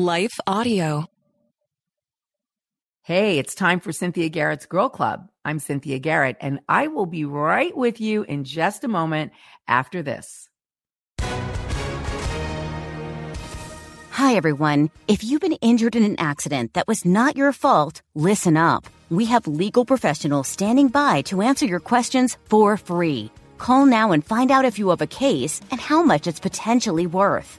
Life Audio. Hey, it's time for Cynthia Garrett's Girl Club. I'm Cynthia Garrett, and I will be right with you in just a moment after this. Hi, everyone. If you've been injured in an accident that was not your fault, listen up. We have legal professionals standing by to answer your questions for free. Call now and find out if you have a case and how much it's potentially worth.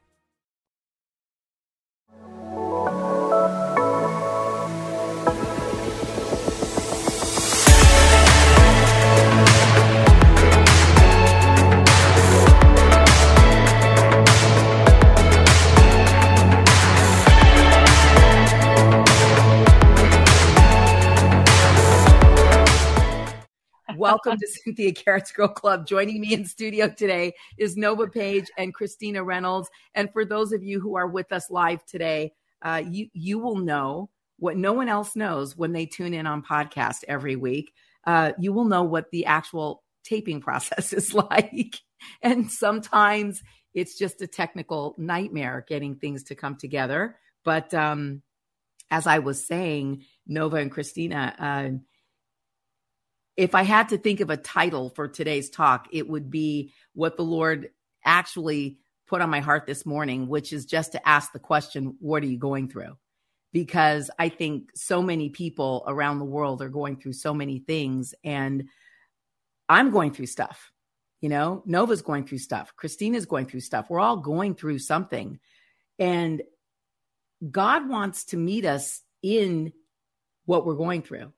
Welcome to Cynthia Garrett's Girl Club. Joining me in studio today is Nova Page and Christina Reynolds. And for those of you who are with us live today, uh, you you will know what no one else knows when they tune in on podcast every week. Uh, you will know what the actual taping process is like, and sometimes it's just a technical nightmare getting things to come together. But um, as I was saying, Nova and Christina. Uh, if I had to think of a title for today's talk, it would be what the Lord actually put on my heart this morning, which is just to ask the question, What are you going through? Because I think so many people around the world are going through so many things, and I'm going through stuff. You know, Nova's going through stuff. Christina's going through stuff. We're all going through something. And God wants to meet us in what we're going through.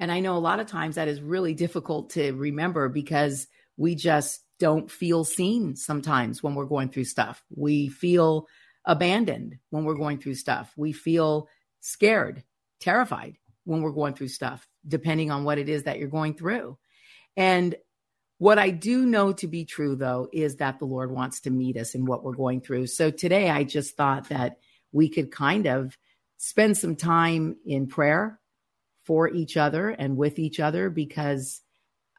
And I know a lot of times that is really difficult to remember because we just don't feel seen sometimes when we're going through stuff. We feel abandoned when we're going through stuff. We feel scared, terrified when we're going through stuff, depending on what it is that you're going through. And what I do know to be true, though, is that the Lord wants to meet us in what we're going through. So today I just thought that we could kind of spend some time in prayer for each other and with each other because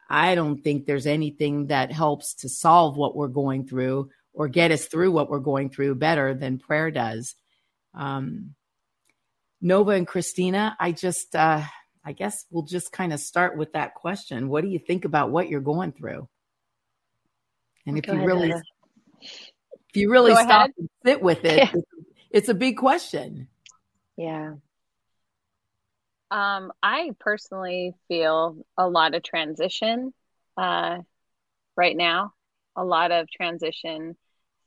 I don't think there's anything that helps to solve what we're going through or get us through what we're going through better than prayer does. Um, Nova and Christina, I just, uh, I guess we'll just kind of start with that question. What do you think about what you're going through? And if you, ahead, really, if you really, if you really stop and sit with it, yeah. it's, it's a big question. Yeah. Um, I personally feel a lot of transition uh, right now, a lot of transition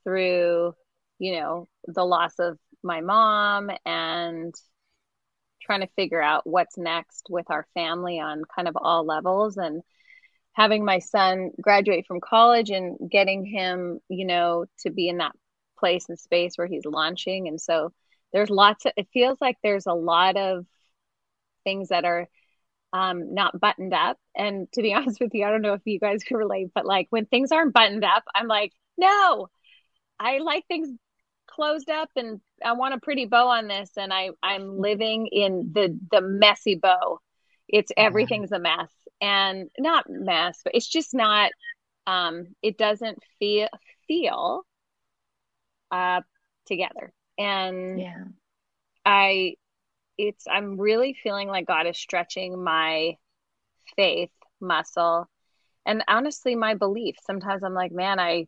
through, you know, the loss of my mom and trying to figure out what's next with our family on kind of all levels and having my son graduate from college and getting him, you know, to be in that place and space where he's launching. And so there's lots of, it feels like there's a lot of things that are um, not buttoned up. And to be honest with you, I don't know if you guys can relate, but like when things aren't buttoned up, I'm like, no, I like things closed up and I want a pretty bow on this. And I, I'm living in the, the messy bow. It's everything's a mess and not mess, but it's just not, um, it doesn't feel, feel, uh, together. And yeah. I, it's I'm really feeling like God is stretching my faith muscle and honestly my belief. Sometimes I'm like, man, I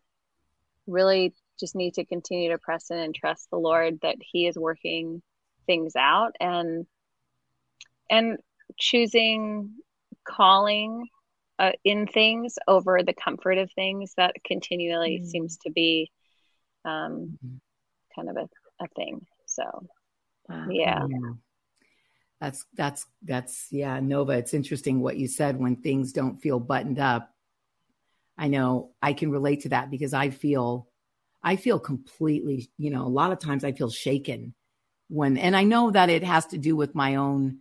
really just need to continue to press in and trust the Lord that he is working things out and and choosing calling uh, in things over the comfort of things that continually mm. seems to be um, mm-hmm. kind of a, a thing. So, wow. yeah. yeah. That's that's that's yeah, Nova. It's interesting what you said when things don't feel buttoned up. I know I can relate to that because I feel I feel completely, you know, a lot of times I feel shaken when and I know that it has to do with my own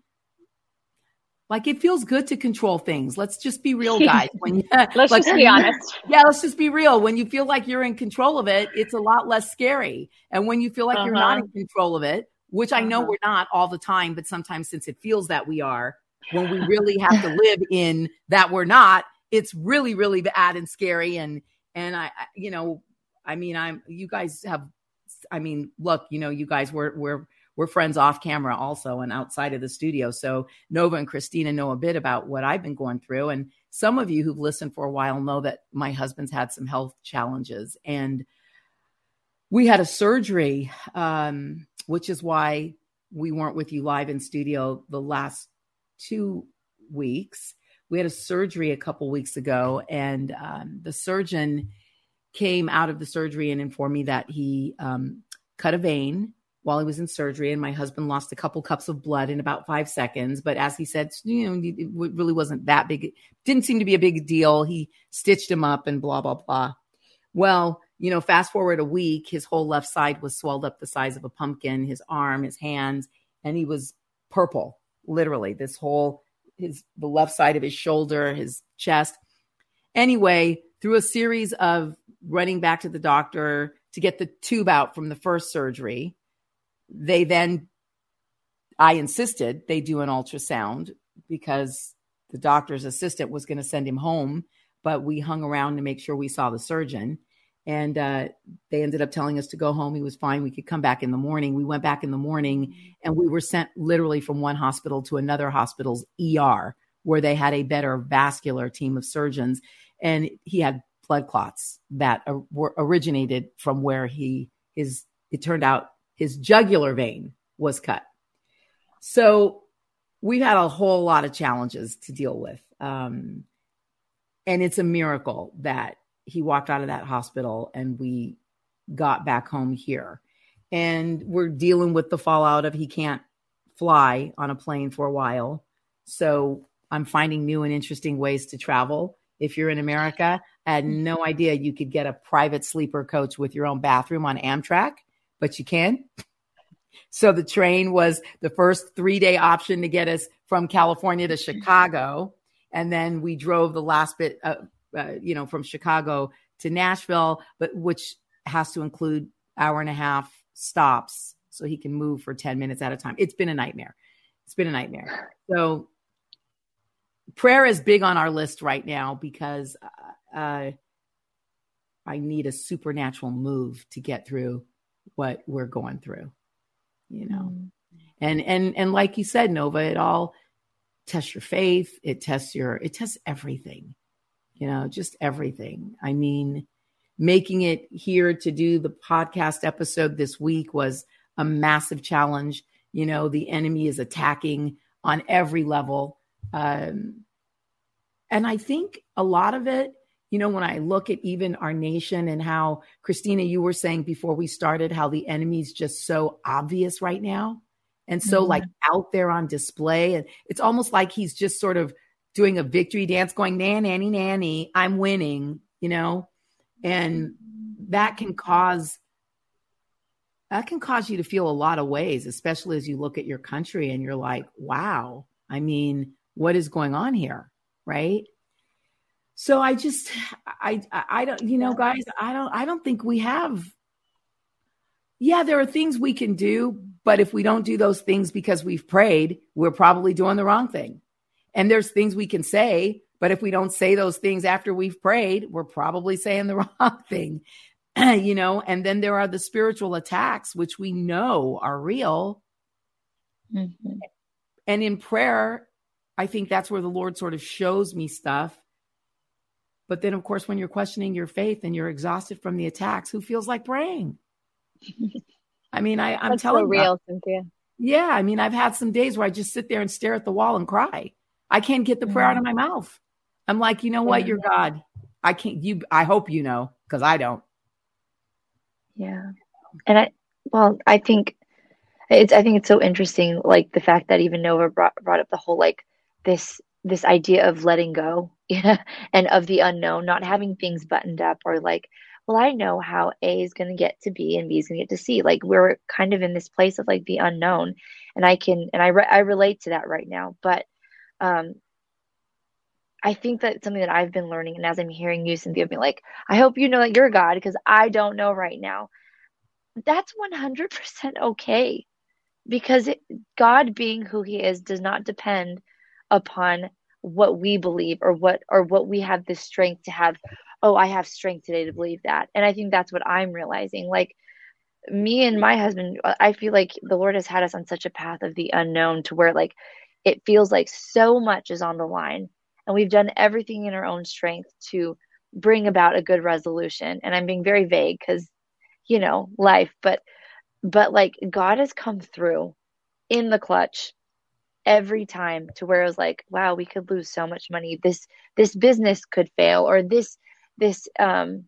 like it feels good to control things. Let's just be real, guys. When you, let's like, just be honest. Yeah, let's just be real. When you feel like you're in control of it, it's a lot less scary. And when you feel like uh-huh. you're not uh-huh. in control of it, which I know uh-huh. we're not all the time, but sometimes since it feels that we are, when we really have to live in that we're not, it's really, really bad and scary. And and I, you know, I mean, I'm you guys have, I mean, look, you know, you guys were we're we're friends off camera also and outside of the studio. So Nova and Christina know a bit about what I've been going through. And some of you who've listened for a while know that my husband's had some health challenges. And we had a surgery, um, which is why we weren't with you live in studio the last two weeks. We had a surgery a couple weeks ago, and um, the surgeon came out of the surgery and informed me that he um, cut a vein while he was in surgery, and my husband lost a couple cups of blood in about five seconds. But as he said, you know, it really wasn't that big. It Didn't seem to be a big deal. He stitched him up and blah blah blah. Well, you know, fast forward a week, his whole left side was swelled up the size of a pumpkin. His arm, his hands, and he was purple, literally. This whole his the left side of his shoulder, his chest. Anyway, through a series of running back to the doctor to get the tube out from the first surgery they then, I insisted they do an ultrasound because the doctor's assistant was going to send him home, but we hung around to make sure we saw the surgeon. And uh, they ended up telling us to go home. He was fine. We could come back in the morning. We went back in the morning and we were sent literally from one hospital to another hospital's ER where they had a better vascular team of surgeons. And he had blood clots that were originated from where he his it turned out his jugular vein was cut. So we've had a whole lot of challenges to deal with. Um, and it's a miracle that he walked out of that hospital and we got back home here. And we're dealing with the fallout of he can't fly on a plane for a while. So I'm finding new and interesting ways to travel. If you're in America, I had no idea you could get a private sleeper coach with your own bathroom on Amtrak but you can. So the train was the first three day option to get us from California to Chicago. And then we drove the last bit, uh, uh, you know, from Chicago to Nashville, but which has to include hour and a half stops so he can move for 10 minutes at a time. It's been a nightmare. It's been a nightmare. So prayer is big on our list right now because uh, uh I need a supernatural move to get through what we're going through you know mm. and and and like you said nova it all tests your faith it tests your it tests everything you know just everything i mean making it here to do the podcast episode this week was a massive challenge you know the enemy is attacking on every level um, and i think a lot of it you know, when I look at even our nation and how, Christina, you were saying before we started, how the enemy's just so obvious right now and so mm-hmm. like out there on display. And it's almost like he's just sort of doing a victory dance, going, nan, nanny, nanny, I'm winning, you know? And that can cause that can cause you to feel a lot of ways, especially as you look at your country and you're like, wow, I mean, what is going on here? Right so i just i i don't you know guys i don't i don't think we have yeah there are things we can do but if we don't do those things because we've prayed we're probably doing the wrong thing and there's things we can say but if we don't say those things after we've prayed we're probably saying the wrong thing you know and then there are the spiritual attacks which we know are real mm-hmm. and in prayer i think that's where the lord sort of shows me stuff but then, of course, when you're questioning your faith and you're exhausted from the attacks, who feels like praying? I mean, I, I'm That's telling so real, you. Cynthia. Yeah, I mean, I've had some days where I just sit there and stare at the wall and cry. I can't get the prayer out of my mouth. I'm like, you know what? You're God. I can't. You. I hope you know because I don't. Yeah, and I. Well, I think it's i think it's so interesting like the fact that even nova brought, brought up the whole like this this idea of letting go yeah, and of the unknown not having things buttoned up or like well i know how a is going to get to b and b is going to get to c like we're kind of in this place of like the unknown and i can and i re- i relate to that right now but um I think that's something that I've been learning. And as I'm hearing you, Cynthia, be like, I hope you know that you're God because I don't know right now. That's 100% okay because it, God being who he is does not depend upon what we believe or what or what we have the strength to have oh i have strength today to believe that and i think that's what i'm realizing like me and my husband i feel like the lord has had us on such a path of the unknown to where like it feels like so much is on the line and we've done everything in our own strength to bring about a good resolution. And i'm being very vague because you know life but but like god has come through in the clutch every time to where i was like wow we could lose so much money. This this business could fail or this this um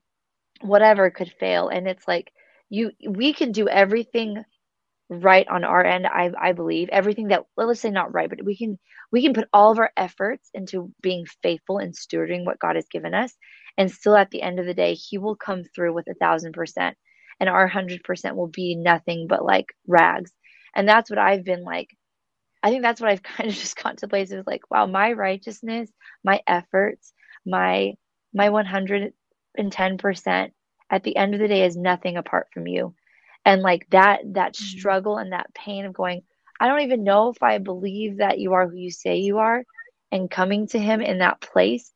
whatever could fail. And it's like you we can do everything right on our end i i believe. Everything that well, let's say not right but we can we can put all of our efforts into being faithful and stewarding what god has given us. And still at the end of the day he will come through with a thousand percent and our hundred percent will be nothing but like rags. And that's what i've been like I think that's what I've kind of just contemplated is like, wow, my righteousness, my efforts, my my 110% at the end of the day is nothing apart from you. And like that that mm-hmm. struggle and that pain of going, I don't even know if I believe that you are who you say you are and coming to him in that place.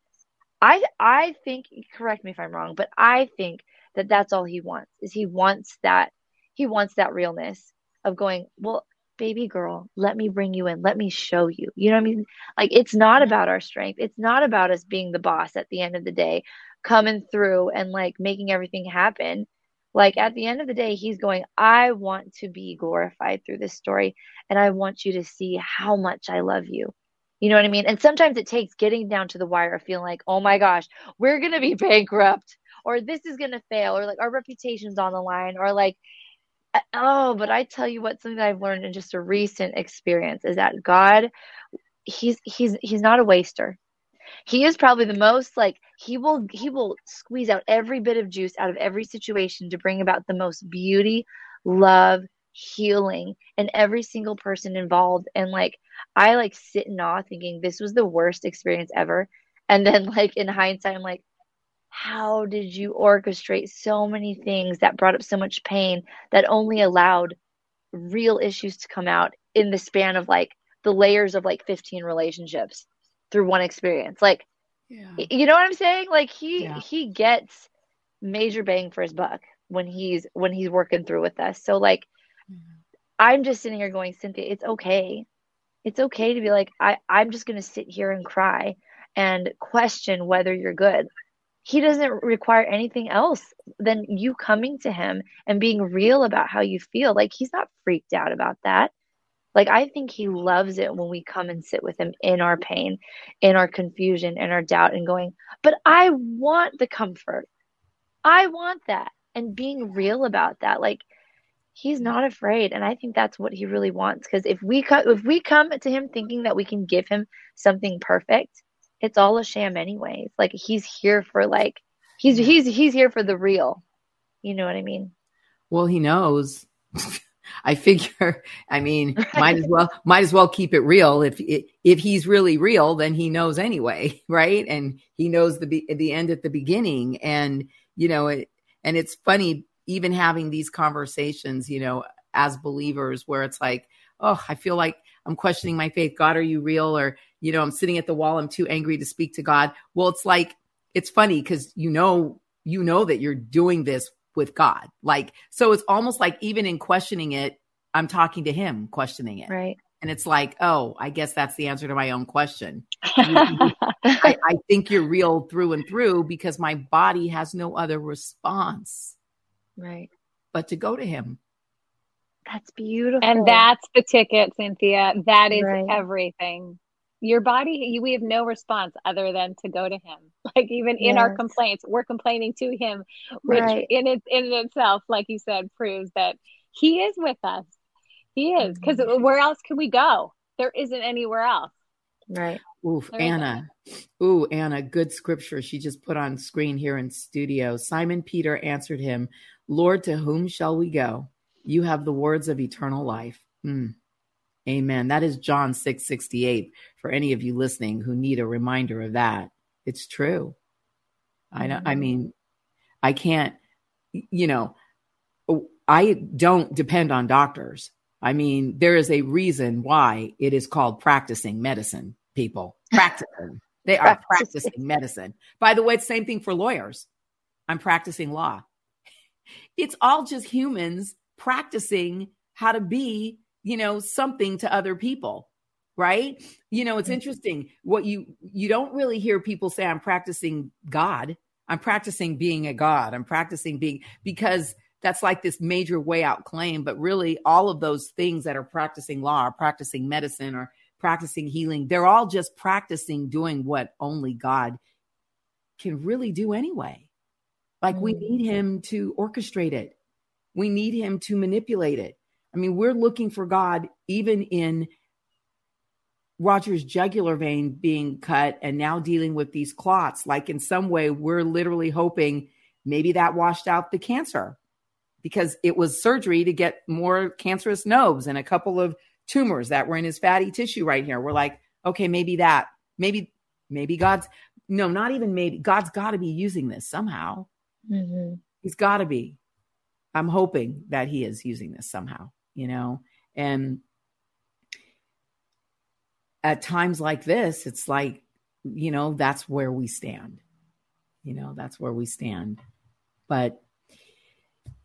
I I think correct me if I'm wrong, but I think that that's all he wants. Is he wants that he wants that realness of going, well, baby girl, let me bring you in. Let me show you. You know what I mean? Like it's not about our strength. It's not about us being the boss at the end of the day, coming through and like making everything happen. Like at the end of the day, he's going, I want to be glorified through this story. And I want you to see how much I love you. You know what I mean? And sometimes it takes getting down to the wire of feeling like, oh my gosh, we're going to be bankrupt or this is going to fail or like our reputation's on the line or like uh, oh, but I tell you what, something that I've learned in just a recent experience is that God, he's he's he's not a waster. He is probably the most like he will he will squeeze out every bit of juice out of every situation to bring about the most beauty, love, healing and every single person involved. And like I like sit in awe thinking this was the worst experience ever. And then like in hindsight, I'm like, how did you orchestrate so many things that brought up so much pain that only allowed real issues to come out in the span of like the layers of like 15 relationships through one experience like yeah. you know what i'm saying like he yeah. he gets major bang for his buck when he's when he's working through with us so like mm-hmm. i'm just sitting here going cynthia it's okay it's okay to be like i i'm just going to sit here and cry and question whether you're good he doesn't require anything else than you coming to him and being real about how you feel. Like he's not freaked out about that. Like I think he loves it when we come and sit with him in our pain, in our confusion, in our doubt, and going, but I want the comfort. I want that. And being real about that. Like he's not afraid. And I think that's what he really wants. Because if we co- if we come to him thinking that we can give him something perfect, it's all a sham anyways. Like he's here for like he's he's he's here for the real. You know what I mean? Well, he knows. I figure. I mean, might as well might as well keep it real. If if he's really real, then he knows anyway, right? And he knows the the end at the beginning. And you know, it, and it's funny even having these conversations, you know, as believers, where it's like, oh, I feel like I'm questioning my faith. God, are you real? Or you know, I'm sitting at the wall. I'm too angry to speak to God. Well, it's like, it's funny because you know, you know that you're doing this with God. Like, so it's almost like even in questioning it, I'm talking to him, questioning it. Right. And it's like, oh, I guess that's the answer to my own question. I, I think you're real through and through because my body has no other response. Right. But to go to him. That's beautiful. And that's the ticket, Cynthia. That is right. everything your body we have no response other than to go to him like even yes. in our complaints we're complaining to him which right. in it in itself like you said proves that he is with us he He is because where else can we go? There isn't anywhere else. Right. Ooh, Anna. Ooh, Anna, good scripture she just put on screen here in studio. Simon Peter answered him, Lord, to whom shall we go? You have the words of eternal life. Mm. Amen. That is John 6 68 for any of you listening who need a reminder of that. It's true. I know, I mm-hmm. mean, I can't, you know, I don't depend on doctors. I mean, there is a reason why it is called practicing medicine, people. Practicing. they are practicing medicine. By the way, it's the same thing for lawyers. I'm practicing law. It's all just humans practicing how to be, you know, something to other people right? You know it's mm-hmm. interesting. What you you don't really hear people say i'm practicing god. I'm practicing being a god. I'm practicing being because that's like this major way out claim but really all of those things that are practicing law or practicing medicine or practicing healing they're all just practicing doing what only god can really do anyway. Like we mm-hmm. need him to orchestrate it. We need him to manipulate it. I mean we're looking for god even in Roger's jugular vein being cut and now dealing with these clots. Like in some way, we're literally hoping maybe that washed out the cancer because it was surgery to get more cancerous nodes and a couple of tumors that were in his fatty tissue right here. We're like, okay, maybe that, maybe, maybe God's, no, not even maybe, God's got to be using this somehow. Mm-hmm. He's got to be. I'm hoping that he is using this somehow, you know, and at times like this, it's like, you know, that's where we stand. You know, that's where we stand. But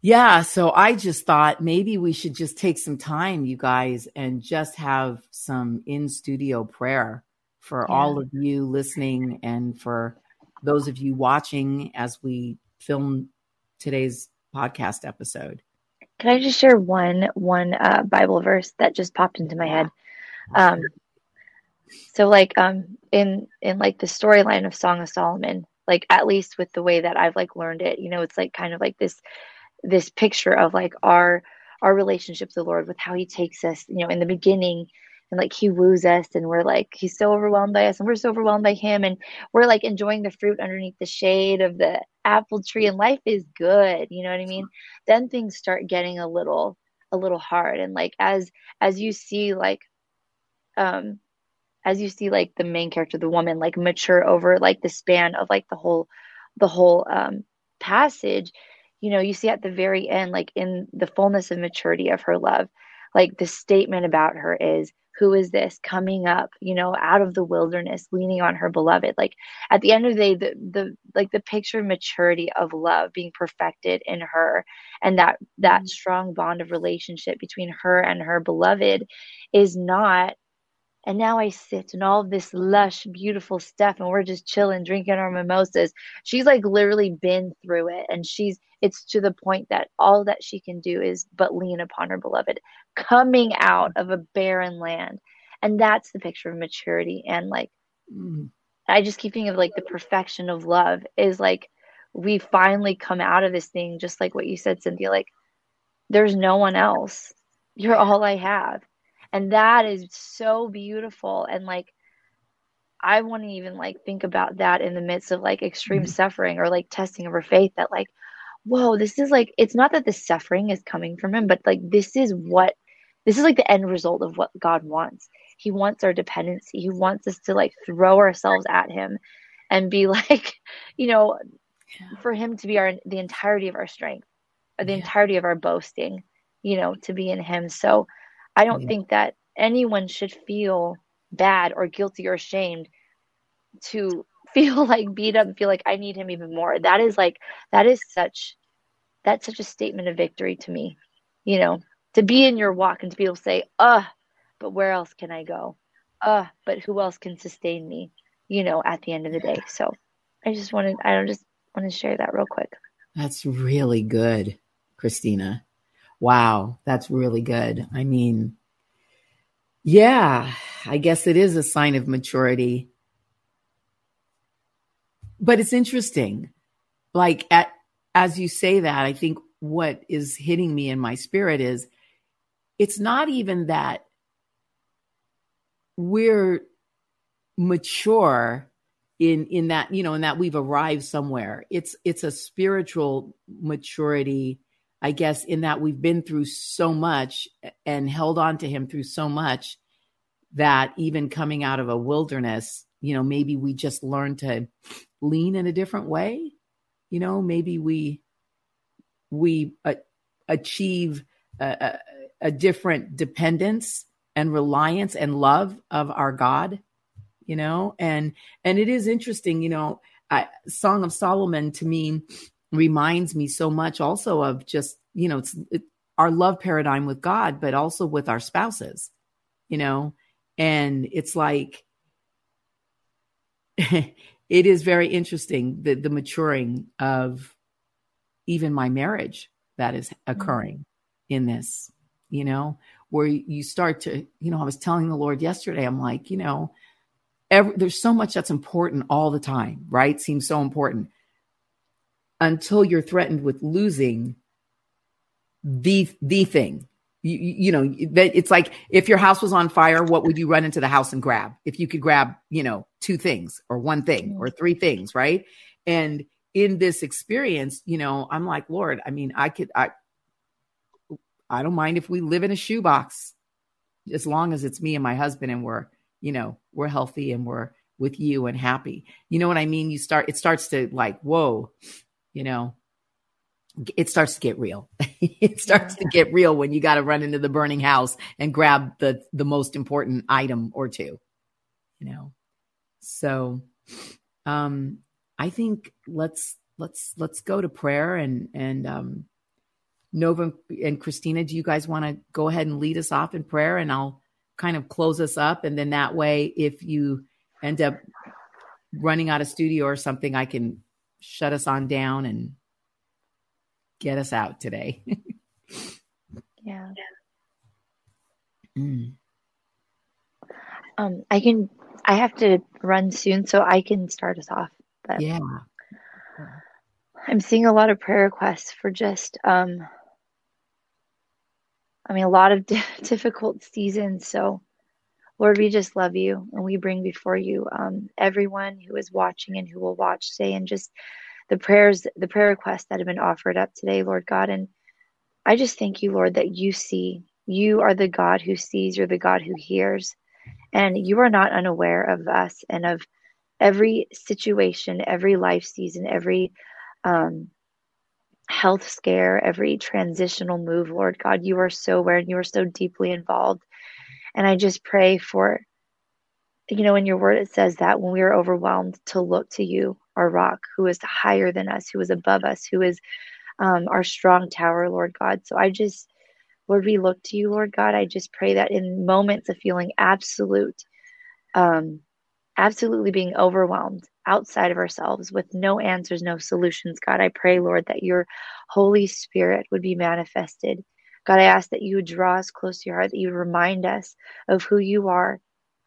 yeah, so I just thought maybe we should just take some time, you guys, and just have some in studio prayer for yeah. all of you listening and for those of you watching as we film today's podcast episode. Can I just share one one uh, Bible verse that just popped into my head? Um, so like um in in like the storyline of Song of Solomon, like at least with the way that I've like learned it, you know, it's like kind of like this this picture of like our our relationship to the Lord with how he takes us, you know, in the beginning and like he woos us and we're like he's so overwhelmed by us and we're so overwhelmed by him and we're like enjoying the fruit underneath the shade of the apple tree and life is good you know what i mean? Then things start getting a little a little hard and like as as you see like um as you see like the main character the woman like mature over like the span of like the whole the whole um passage you know you see at the very end like in the fullness of maturity of her love like the statement about her is who is this coming up you know out of the wilderness leaning on her beloved like at the end of the day the, the like the picture of maturity of love being perfected in her and that that mm-hmm. strong bond of relationship between her and her beloved is not and now I sit and all this lush, beautiful stuff, and we're just chilling, drinking our mimosas. She's like literally been through it. And she's, it's to the point that all that she can do is but lean upon her beloved, coming out of a barren land. And that's the picture of maturity. And like, mm. I just keep thinking of like the perfection of love is like, we finally come out of this thing, just like what you said, Cynthia, like, there's no one else. You're all I have and that is so beautiful. And like i want to even like think about that in the midst of like extreme mm-hmm. suffering or like testing of our faith that like whoa this is like it's not that the suffering is coming from him but like this is what this is like the end result of what god wants. He wants our dependency. He wants us to like throw ourselves at him and be like you know for him to be our the entirety of our strength or the yeah. entirety of our boasting you know to be in him. So I don't yeah. think that anyone should feel bad or guilty or ashamed to feel like beat up and feel like I need him even more. That is like that is such that's such a statement of victory to me. You know, to be in your walk and to be able to say, "Uh, but where else can I go? Uh, but who else can sustain me?" You know, at the end of the day. So, I just wanted I don't just want to share that real quick. That's really good, Christina. Wow, that's really good. I mean, yeah, I guess it is a sign of maturity. But it's interesting. Like at as you say that, I think what is hitting me in my spirit is it's not even that we're mature in in that you know in that we've arrived somewhere it's it's a spiritual maturity i guess in that we've been through so much and held on to him through so much that even coming out of a wilderness you know maybe we just learn to lean in a different way. You know maybe we we uh, achieve a, a, a different dependence and reliance and love of our god you know? And and it is interesting you know I, song of solomon to me reminds me so much also of just you know it's it, our love paradigm with god but also with our spouses you know? And it's like it is very interesting the the maturing of even my marriage that is occurring in this you know? Where you start to you know i was telling the lord yesterday i'm like you know every, there's so much that's important all the time, right? Seems so important until you're threatened with losing the the thing. You, you know that it's like if your house was on fire, what would you run into the house and grab? If you could grab, you know, two things or one thing or three things, right? And in this experience, you know, I'm like, Lord, I mean, I could, I, I don't mind if we live in a shoebox, as long as it's me and my husband and we're you know, we're healthy and we're with you and happy. You know what I mean? You start, it starts to like, whoa, you know, it starts to get real. it starts yeah. to get real when you got to run into the burning house and grab the the most important item or two. You know. So um I think let's let's let's go to prayer and and um Nova and Christina, do you guys want to go ahead and lead us off in prayer and I'll kind of close us up. And then that way, if you end up running out of studio or something, I can shut us on down and get us out today. yeah. Mm. Um, I can. I have to run soon, so I can start us off. But yeah, I'm seeing a lot of prayer requests for just um, I mean, a lot of difficult seasons. So, Lord, we just love you and we bring before you um, everyone who is watching and who will watch today and just the prayers, the prayer requests that have been offered up today, Lord God. And I just thank you, Lord, that you see. You are the God who sees, you're the God who hears. And you are not unaware of us and of every situation, every life season, every um, health scare, every transitional move, Lord God. You are so aware and you are so deeply involved. And I just pray for, you know, in your word, it says that when we are overwhelmed, to look to you, our rock, who is higher than us, who is above us, who is um, our strong tower, Lord God. So I just, Lord, we look to you, Lord God. I just pray that in moments of feeling absolute, um, absolutely being overwhelmed, outside of ourselves with no answers, no solutions. God, I pray, Lord, that your Holy Spirit would be manifested. God, I ask that you would draw us close to your heart, that you remind us of who you are.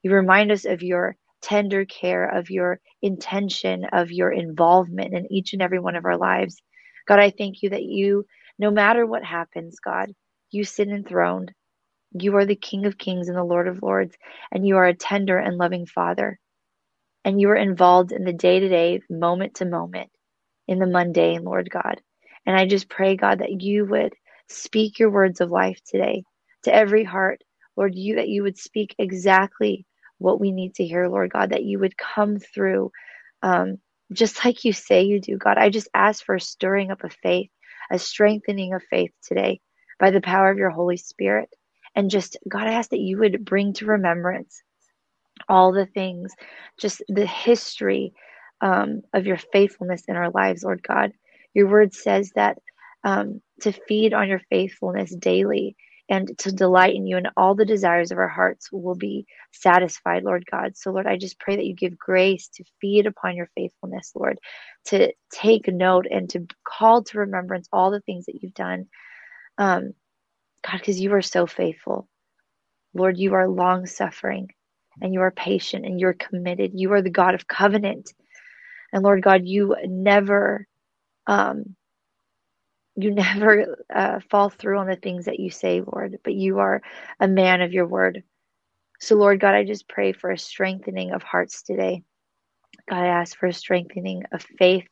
You remind us of your tender care, of your intention, of your involvement in each and every one of our lives. God, I thank you that you, no matter what happens, God, you sit enthroned. You are the King of Kings and the Lord of Lords, and you are a tender and loving Father and you are involved in the day to day, moment to moment, in the mundane, Lord God. And I just pray, God, that you would speak your words of life today to every heart, Lord, you that you would speak exactly what we need to hear, Lord God, that you would come through um, just like you say you do, God. I just ask for a stirring up of faith, a strengthening of faith today by the power of your Holy Spirit. And just, God, I ask that you would bring to remembrance all the things, just the history um, of your faithfulness in our lives, Lord God. Your word says that um, to feed on your faithfulness daily and to delight in you, and all the desires of our hearts will be satisfied, Lord God. So, Lord, I just pray that you give grace to feed upon your faithfulness, Lord, to take note and to call to remembrance all the things that you've done. Um, God, because you are so faithful. Lord, you are long suffering and you are patient and you're committed. You are the God of covenant. And Lord God, you never um, you never uh, fall through on the things that you say, Lord, but you are a man of your word. So, Lord God, I just pray for a strengthening of hearts today. God, I ask for a strengthening of faith.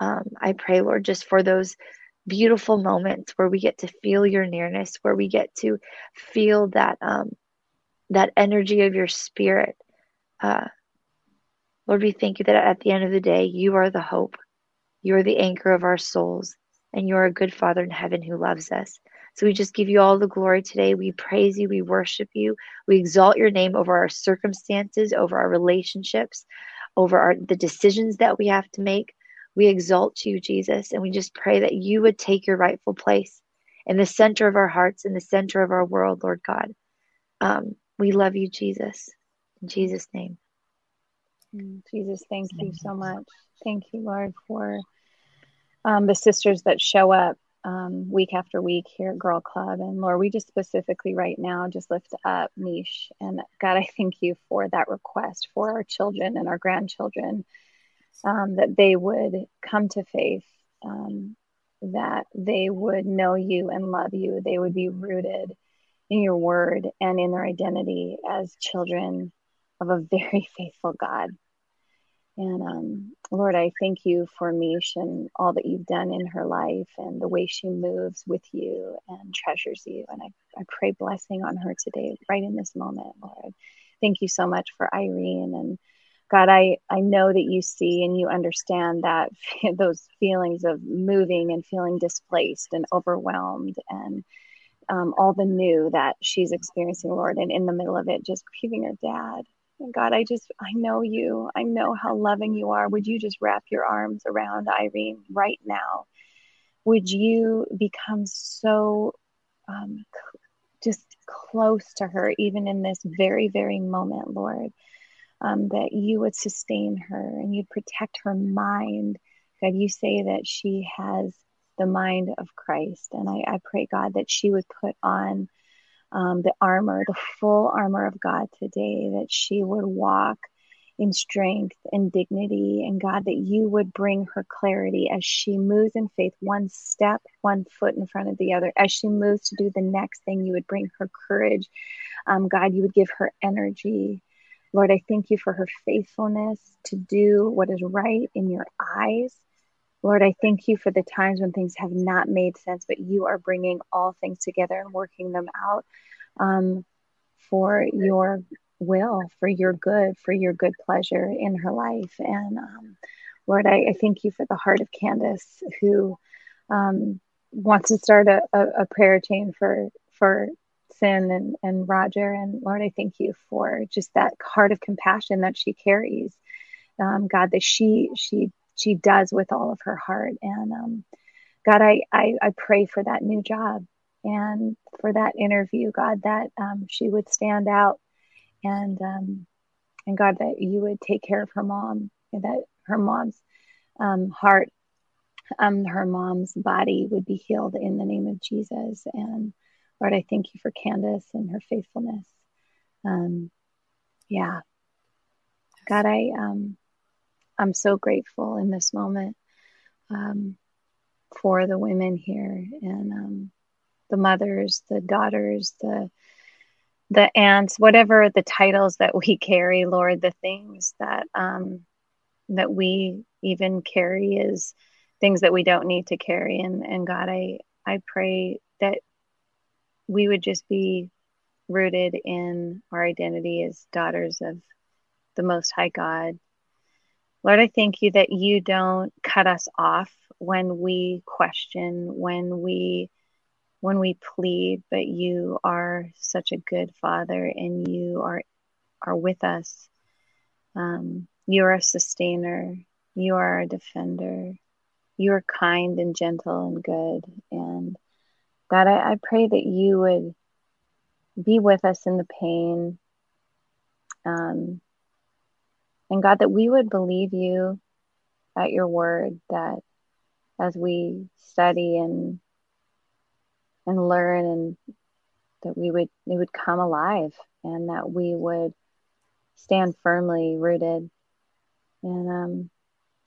Um, I pray, Lord, just for those beautiful moments where we get to feel your nearness, where we get to feel that um, that energy of your spirit. Uh, Lord, we thank you that at the end of the day, you are the hope. You are the anchor of our souls, and you are a good Father in heaven who loves us. So we just give you all the glory today. We praise you. We worship you. We exalt your name over our circumstances, over our relationships, over our, the decisions that we have to make. We exalt you, Jesus, and we just pray that you would take your rightful place in the center of our hearts, in the center of our world, Lord God. Um, we love you, Jesus. In Jesus' name. Jesus, thank you so much. Thank you, Lord, for um, the sisters that show up um, week after week here at Girl Club. And Lord, we just specifically right now just lift up Mish. And God, I thank you for that request for our children and our grandchildren um, that they would come to faith, um, that they would know you and love you, they would be rooted in your word and in their identity as children of a very faithful God. And um, Lord, I thank you for Mish and all that you've done in her life and the way she moves with you and treasures you. And I, I pray blessing on her today, right in this moment, Lord. Thank you so much for Irene. And God, I, I know that you see and you understand that those feelings of moving and feeling displaced and overwhelmed and um, all the new that she's experiencing, Lord, and in the middle of it, just grieving her dad. God, I just, I know you. I know how loving you are. Would you just wrap your arms around Irene right now? Would you become so um, just close to her, even in this very, very moment, Lord? Um, that you would sustain her and you'd protect her mind. God, you say that she has the mind of Christ. And I, I pray, God, that she would put on um, the armor, the full armor of God today, that she would walk in strength and dignity. And God, that you would bring her clarity as she moves in faith, one step, one foot in front of the other. As she moves to do the next thing, you would bring her courage. Um, God, you would give her energy. Lord, I thank you for her faithfulness to do what is right in your eyes. Lord, I thank you for the times when things have not made sense, but you are bringing all things together and working them out um, for your will, for your good, for your good pleasure in her life. And um, Lord, I, I, thank you for the heart of Candace who um, wants to start a, a, a, prayer chain for for Cyn and, and Roger. And Lord, I thank you for just that heart of compassion that she carries. Um, God, that she she she does with all of her heart. And um, God, I, I, I pray for that new job and for that interview, God, that um, she would stand out and um, and God, that you would take care of her mom, and that her mom's um, heart, um, her mom's body would be healed in the name of Jesus. And Lord, I thank you for Candace and her faithfulness. Um, yeah, God, I um, I'm so grateful in this moment um, for the women here and um, the mothers, the daughters, the the aunts, whatever the titles that we carry, Lord, the things that um, that we even carry is things that we don't need to carry. And and God, I I pray that we would just be rooted in our identity as daughters of the Most High God, Lord, I thank you that you don't cut us off when we question, when we when we plead, but you are such a good father and you are are with us. Um, you are a sustainer. You are a defender. You are kind and gentle and good. And God, I, I pray that you would be with us in the pain. Um, and God, that we would believe you at your word, that as we study and and learn and that we would it would come alive and that we would stand firmly rooted and um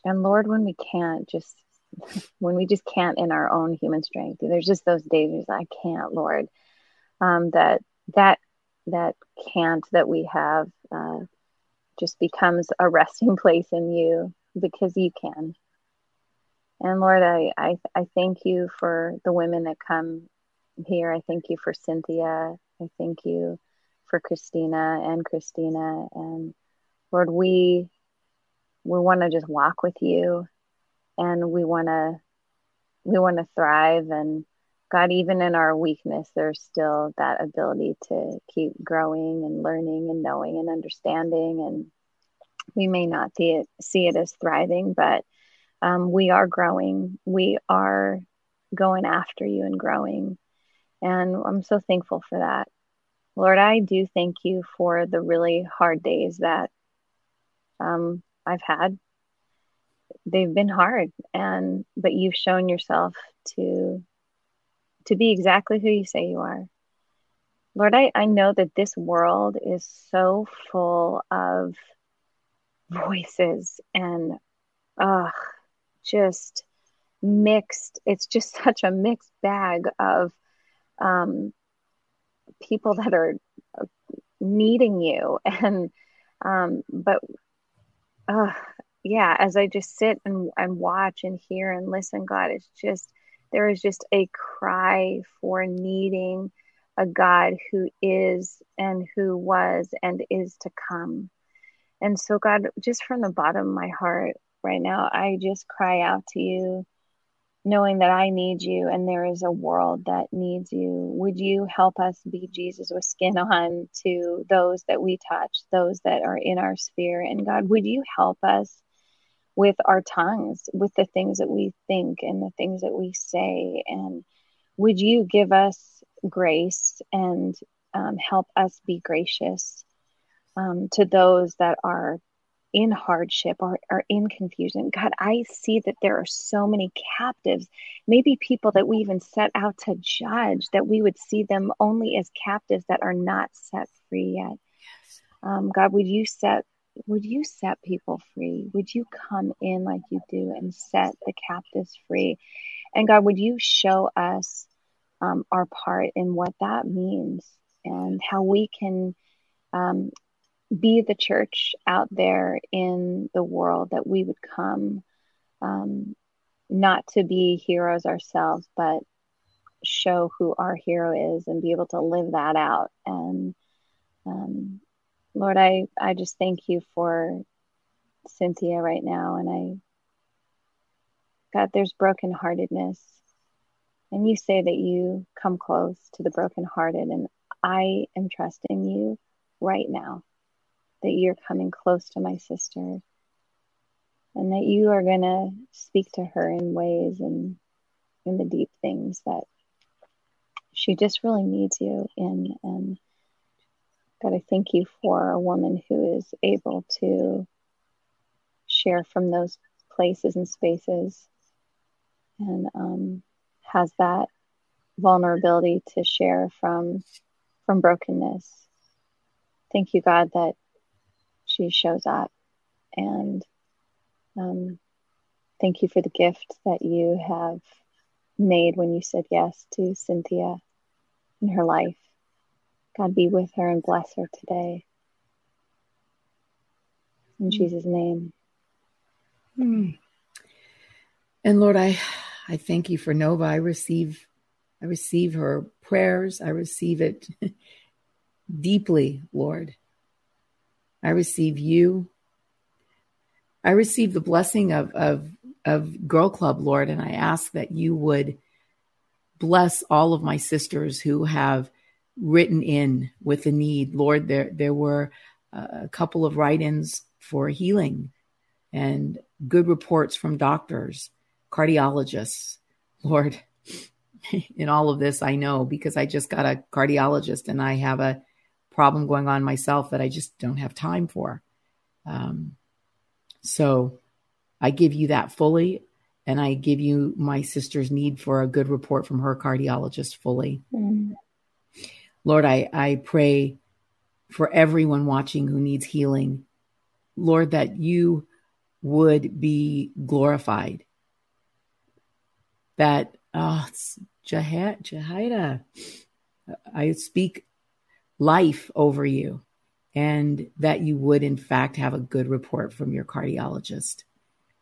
and lord when we can't just when we just can't in our own human strength. There's just those days I can't, Lord. Um, that that that can't that we have uh, just becomes a resting place in you because you can. And Lord, I, I I thank you for the women that come here. I thank you for Cynthia. I thank you for Christina and Christina. And Lord, we we want to just walk with you and we want to we want to thrive and God, even in our weakness, there's still that ability to keep growing and learning and knowing and understanding. And we may not see it, see it as thriving, but um, we are growing. We are going after you and growing. And I'm so thankful for that. Lord, I do thank you for the really hard days that um, I've had. They've been hard, and but you've shown yourself to to be exactly who you say you are. Lord, I, I know that this world is so full of voices and uh, just mixed. It's just such a mixed bag of um, people that are needing you and um but uh yeah as i just sit and, and watch and hear and listen god it's just there is just a cry for needing a god who is and who was and is to come and so god just from the bottom of my heart right now i just cry out to you knowing that I need you and there is a world that needs you. Would you help us be Jesus with skin on to those that we touch, those that are in our sphere? And God, would you help us with our tongues, with the things that we think and the things that we say? And would you give us grace and um, help us be gracious um, to those that are in hardship or, or in confusion. God, I see that there are so many captives, maybe people that we even set out to judge, that we would see them only as captives that are not set free yet. Yes. Um, God, would you set would you set people free? Would you come in like you do and set the captives free? And God, would you show us um, our part in what that means and how we can um, be the church out there in the world that we would come um, not to be heroes ourselves but show who our hero is and be able to live that out and um, lord i i just thank you for cynthia right now. And i god there's brokenheartedness. And you say that you come close to the brokenhearted. And i am trusting you right now that you're coming close to my sister and that you are going to speak to her in ways and in the deep things that she just really needs you in. And God, I thank you for a woman who is able to share from those places and spaces and um, has that vulnerability to share from from brokenness. Thank you, God, that she shows up. And um, thank you for the gift that you have made when you said yes to Cynthia in her life. God be with her and bless her today. In Jesus' name. Mm. And Lord, I I thank you for Nova. I receive I receive her prayers. I receive it deeply, Lord. I receive you. I receive the blessing of, of, of Girl Club, Lord, and I ask that you would bless all of my sisters who have written in with a need. Lord, there, there were a couple of write ins for healing and good reports from doctors, cardiologists. Lord, in all of this, I know because I just got a cardiologist and I have a problem going on myself that I just don't have time for. Um, so I give you that fully, and I give you my sister's need for a good report from her cardiologist fully. Mm. Lord, I, I pray for everyone watching who needs healing. Lord, that you would be glorified. that, oh, it's Jahida. I speak life over you and that you would, in fact, have a good report from your cardiologist.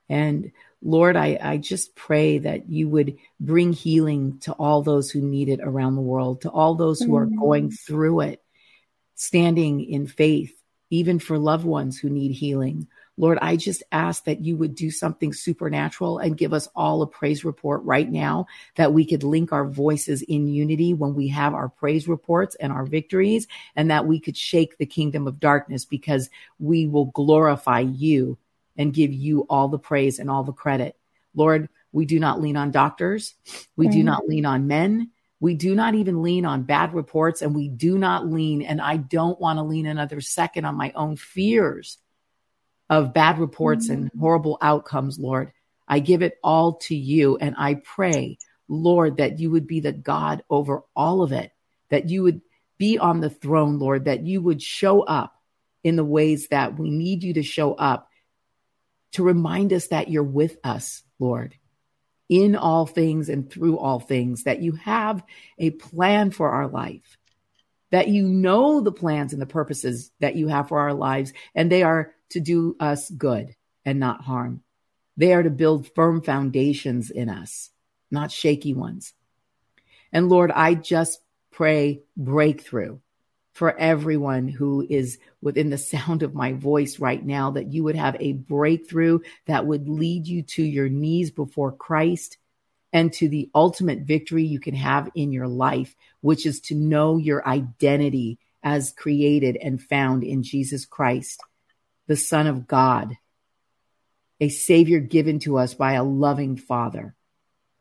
And Lord, I, I just pray that you would bring healing to all those who need it around the world, to all those who are going through it, standing in faith, even for loved ones who need healing. Lord, I just ask that you would do something supernatural and give us all a praise report right now, that we could link our voices in unity when we have our praise reports and our victories, and that we could shake the kingdom of darkness because we will glorify you and give you all the praise and all the credit. Lord, we do not lean on doctors. We do not lean on men. We do not even lean on bad reports and we do not lean, and I don't want to lean another second on my own fears of bad reports mm-hmm. and horrible outcomes, Lord. I give it all to you and I pray, Lord, that you would be the God over all of it, that you would be on the throne, Lord, that you would show up in the ways that we need you to show up to remind us that you're with us, Lord, in all things and through all things, that you have a plan for our life, that you know the plans and the purposes that you have for our lives, and they are to do us good and not harm. They are to build firm foundations in us, not shaky ones. And Lord, I just pray breakthrough for everyone who is within the sound of my voice right now, that you would have a breakthrough that would lead you to your knees before Christ and to the ultimate victory you can have in your life, which is to know your identity as created and found in Jesus Christ, the Son of God, a Savior given to us by a loving Father,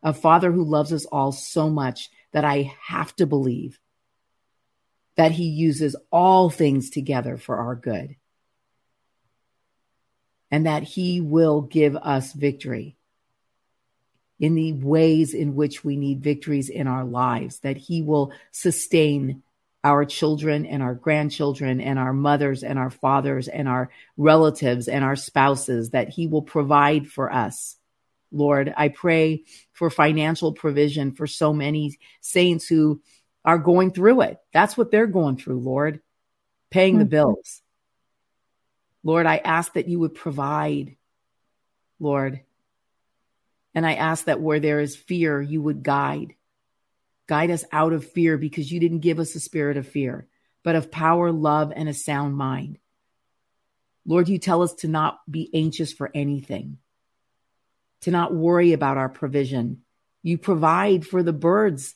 a Father who loves us all so much that I have to believe that he uses all things together for our good and that he will give us victory in the ways in which we need victories in our lives, that he will sustain our children and our grandchildren and our mothers and our fathers and our relatives and our spouses, that he will provide for us. Lord, I pray for financial provision for so many saints who are going through it. That's what they're going through, Lord, paying mm-hmm. the bills. Lord, I ask that you would provide, Lord. And I ask that where there is fear, you would guide. Guide us out of fear because you didn't give us a spirit of fear, but of power, love, and a sound mind. Lord, you tell us to not be anxious for anything, to not worry about our provision. You provide for the birds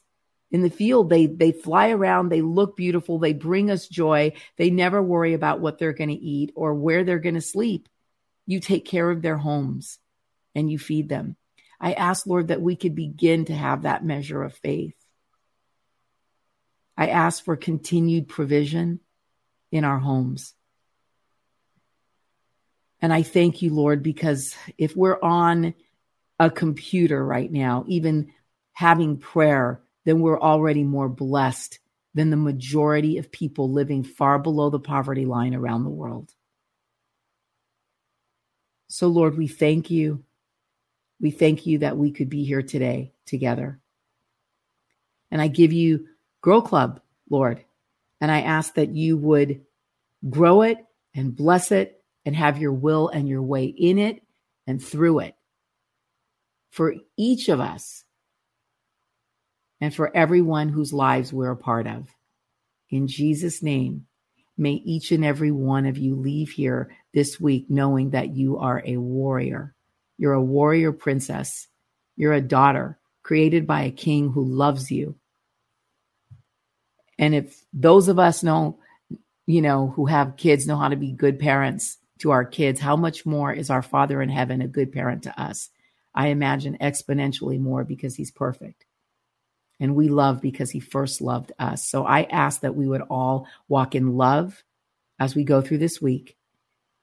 in the field they they fly around they look beautiful they bring us joy. They never worry about what they're going to eat or where they're going to sleep. You take care of their homes and you feed them. I ask lord that we could begin to have that measure of faith. I ask for continued provision in our homes. And i thank you lord because if we're on a computer right now even having prayer then we're already more blessed than the majority of people living far below the poverty line around the world. So, Lord, we thank you. We thank you that we could be here today together. And I give you Girl Club, Lord, and I ask that you would grow it and bless it and have your will and your way in it and through it for each of us and for everyone whose lives we're a part of. In Jesus' name, may each and every one of you leave here this week knowing that you are a warrior. You're a warrior princess. You're a daughter created by a king who loves you. And if those of us know, you know, who have kids know how to be good parents to our kids, how much more is our Father in heaven a good parent to us? I imagine exponentially more because he's perfect and we love because he first loved us. So I ask that we would all walk in love as we go through this week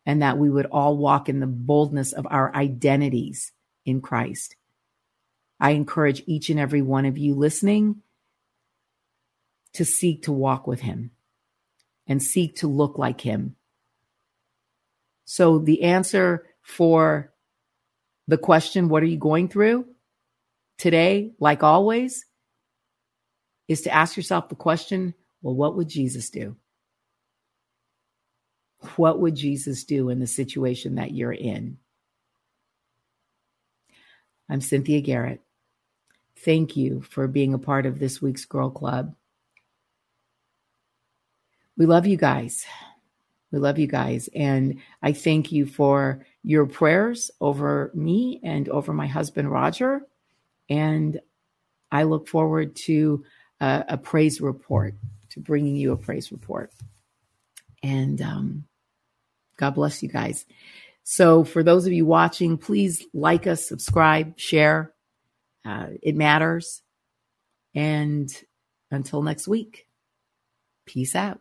and that we would all walk in the boldness of our identities in Christ. I encourage each and every one of you listening to seek to walk with him and seek to look like him. So the answer for the question, what are you going through? today, like always, is to ask yourself the question well, what would Jesus do? What would Jesus do in the situation that you're in? I'm Cynthia Garrett. Thank you for being a part of this week's Girl Club. We love you guys. We love you guys. And I thank you for your prayers over me and over my husband, Roger. And I look forward to a, a praise report, to bringing you a praise report. And um, God bless you guys. So, for those of you watching, please like us, subscribe, share. Uh, it matters. And until next week, peace out.